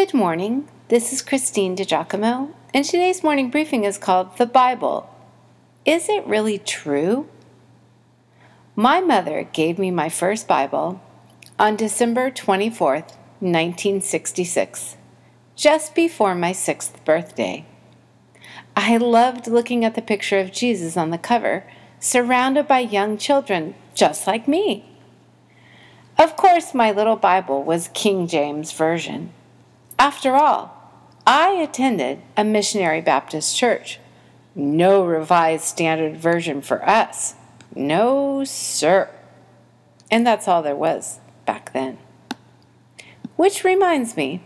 Good morning. This is Christine DiGiacomo, and today's morning briefing is called The Bible. Is it really true? My mother gave me my first Bible on December 24th, 1966, just before my sixth birthday. I loved looking at the picture of Jesus on the cover, surrounded by young children just like me. Of course, my little Bible was King James Version. After all, I attended a missionary Baptist church. No revised standard version for us. No, sir. And that's all there was back then. Which reminds me,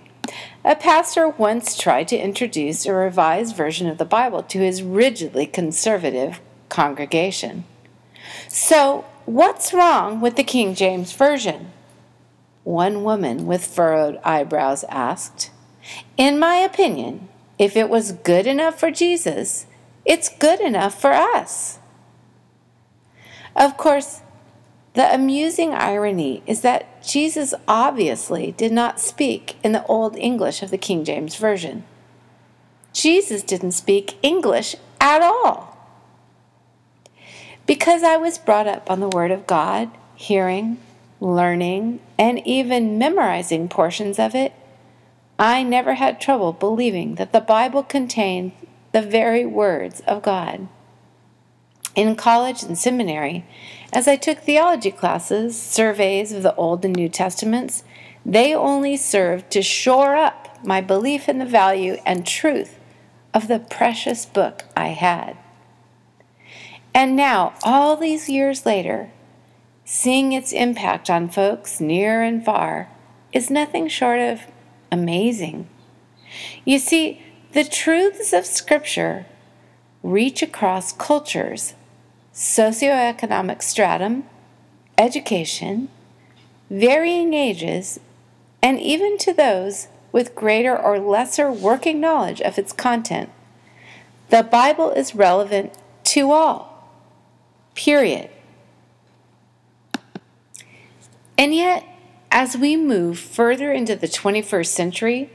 a pastor once tried to introduce a revised version of the Bible to his rigidly conservative congregation. So What's wrong with the King James Version? One woman with furrowed eyebrows asked. In my opinion, if it was good enough for Jesus, it's good enough for us. Of course, the amusing irony is that Jesus obviously did not speak in the Old English of the King James Version. Jesus didn't speak English at all. Because I was brought up on the Word of God, hearing, learning, and even memorizing portions of it, I never had trouble believing that the Bible contained the very words of God. In college and seminary, as I took theology classes, surveys of the Old and New Testaments, they only served to shore up my belief in the value and truth of the precious book I had. And now, all these years later, seeing its impact on folks near and far is nothing short of amazing. You see, the truths of Scripture reach across cultures, socioeconomic stratum, education, varying ages, and even to those with greater or lesser working knowledge of its content. The Bible is relevant to all. Period. And yet, as we move further into the 21st century,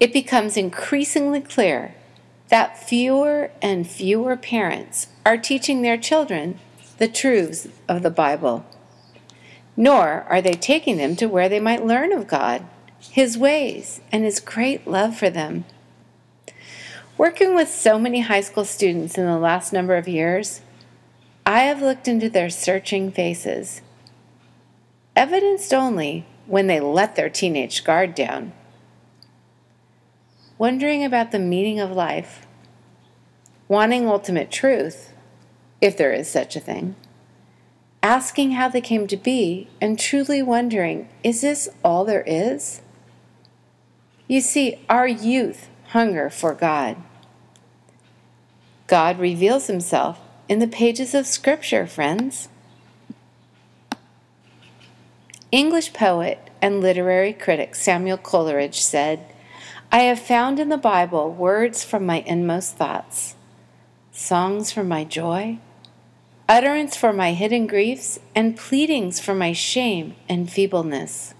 it becomes increasingly clear that fewer and fewer parents are teaching their children the truths of the Bible. Nor are they taking them to where they might learn of God, His ways, and His great love for them. Working with so many high school students in the last number of years, I have looked into their searching faces, evidenced only when they let their teenage guard down, wondering about the meaning of life, wanting ultimate truth, if there is such a thing, asking how they came to be, and truly wondering, is this all there is? You see, our youth hunger for God. God reveals himself in the pages of Scripture, friends. English poet and literary critic Samuel Coleridge said, I have found in the Bible words from my inmost thoughts, songs for my joy, utterance for my hidden griefs, and pleadings for my shame and feebleness.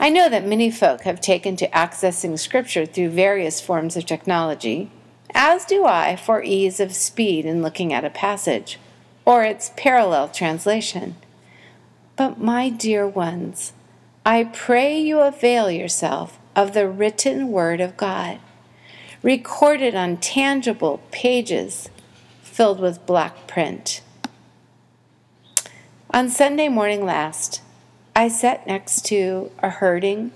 I know that many folk have taken to accessing Scripture through various forms of technology as do I for ease of speed in looking at a passage or its parallel translation. But, my dear ones, I pray you avail yourself of the written Word of God, recorded on tangible pages filled with black print. On Sunday morning last, I sat next to a hurting,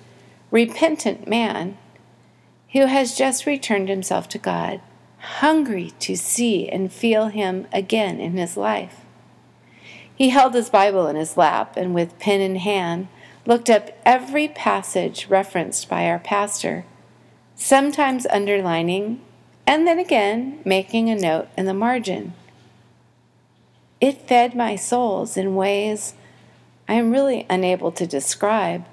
repentant man who has just returned himself to God, hungry to see and feel Him again in his life. He held his Bible in his lap and, with pen in hand, looked up every passage referenced by our pastor, sometimes underlining and then again making a note in the margin. It fed my souls in ways I am really unable to describe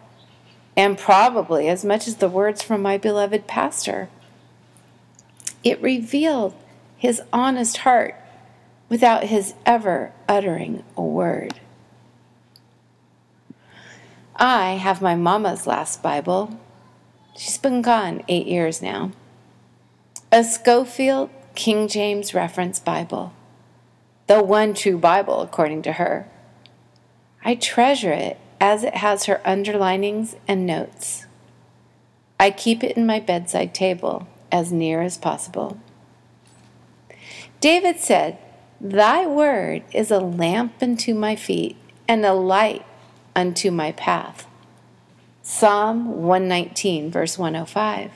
and probably as much as the words from my beloved pastor. It revealed his honest heart without his ever uttering a word. I have my mama's last Bible. She's been gone eight years now. A Scofield King James Reference Bible, the one true Bible, according to her. I treasure it as it has her underlinings and notes. I keep it in my bedside table as near as possible. David said, Thy word is a lamp unto my feet and a light unto my path. Psalm 119, verse 105.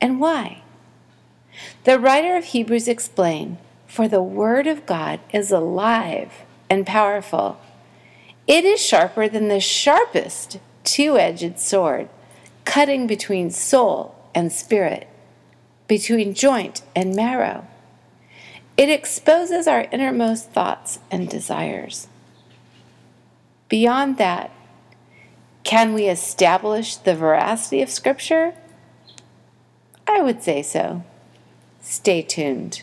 And why? The writer of Hebrews explained, For the word of God is alive and powerful. It is sharper than the sharpest two edged sword, cutting between soul and spirit, between joint and marrow. It exposes our innermost thoughts and desires. Beyond that, can we establish the veracity of Scripture? I would say so. Stay tuned.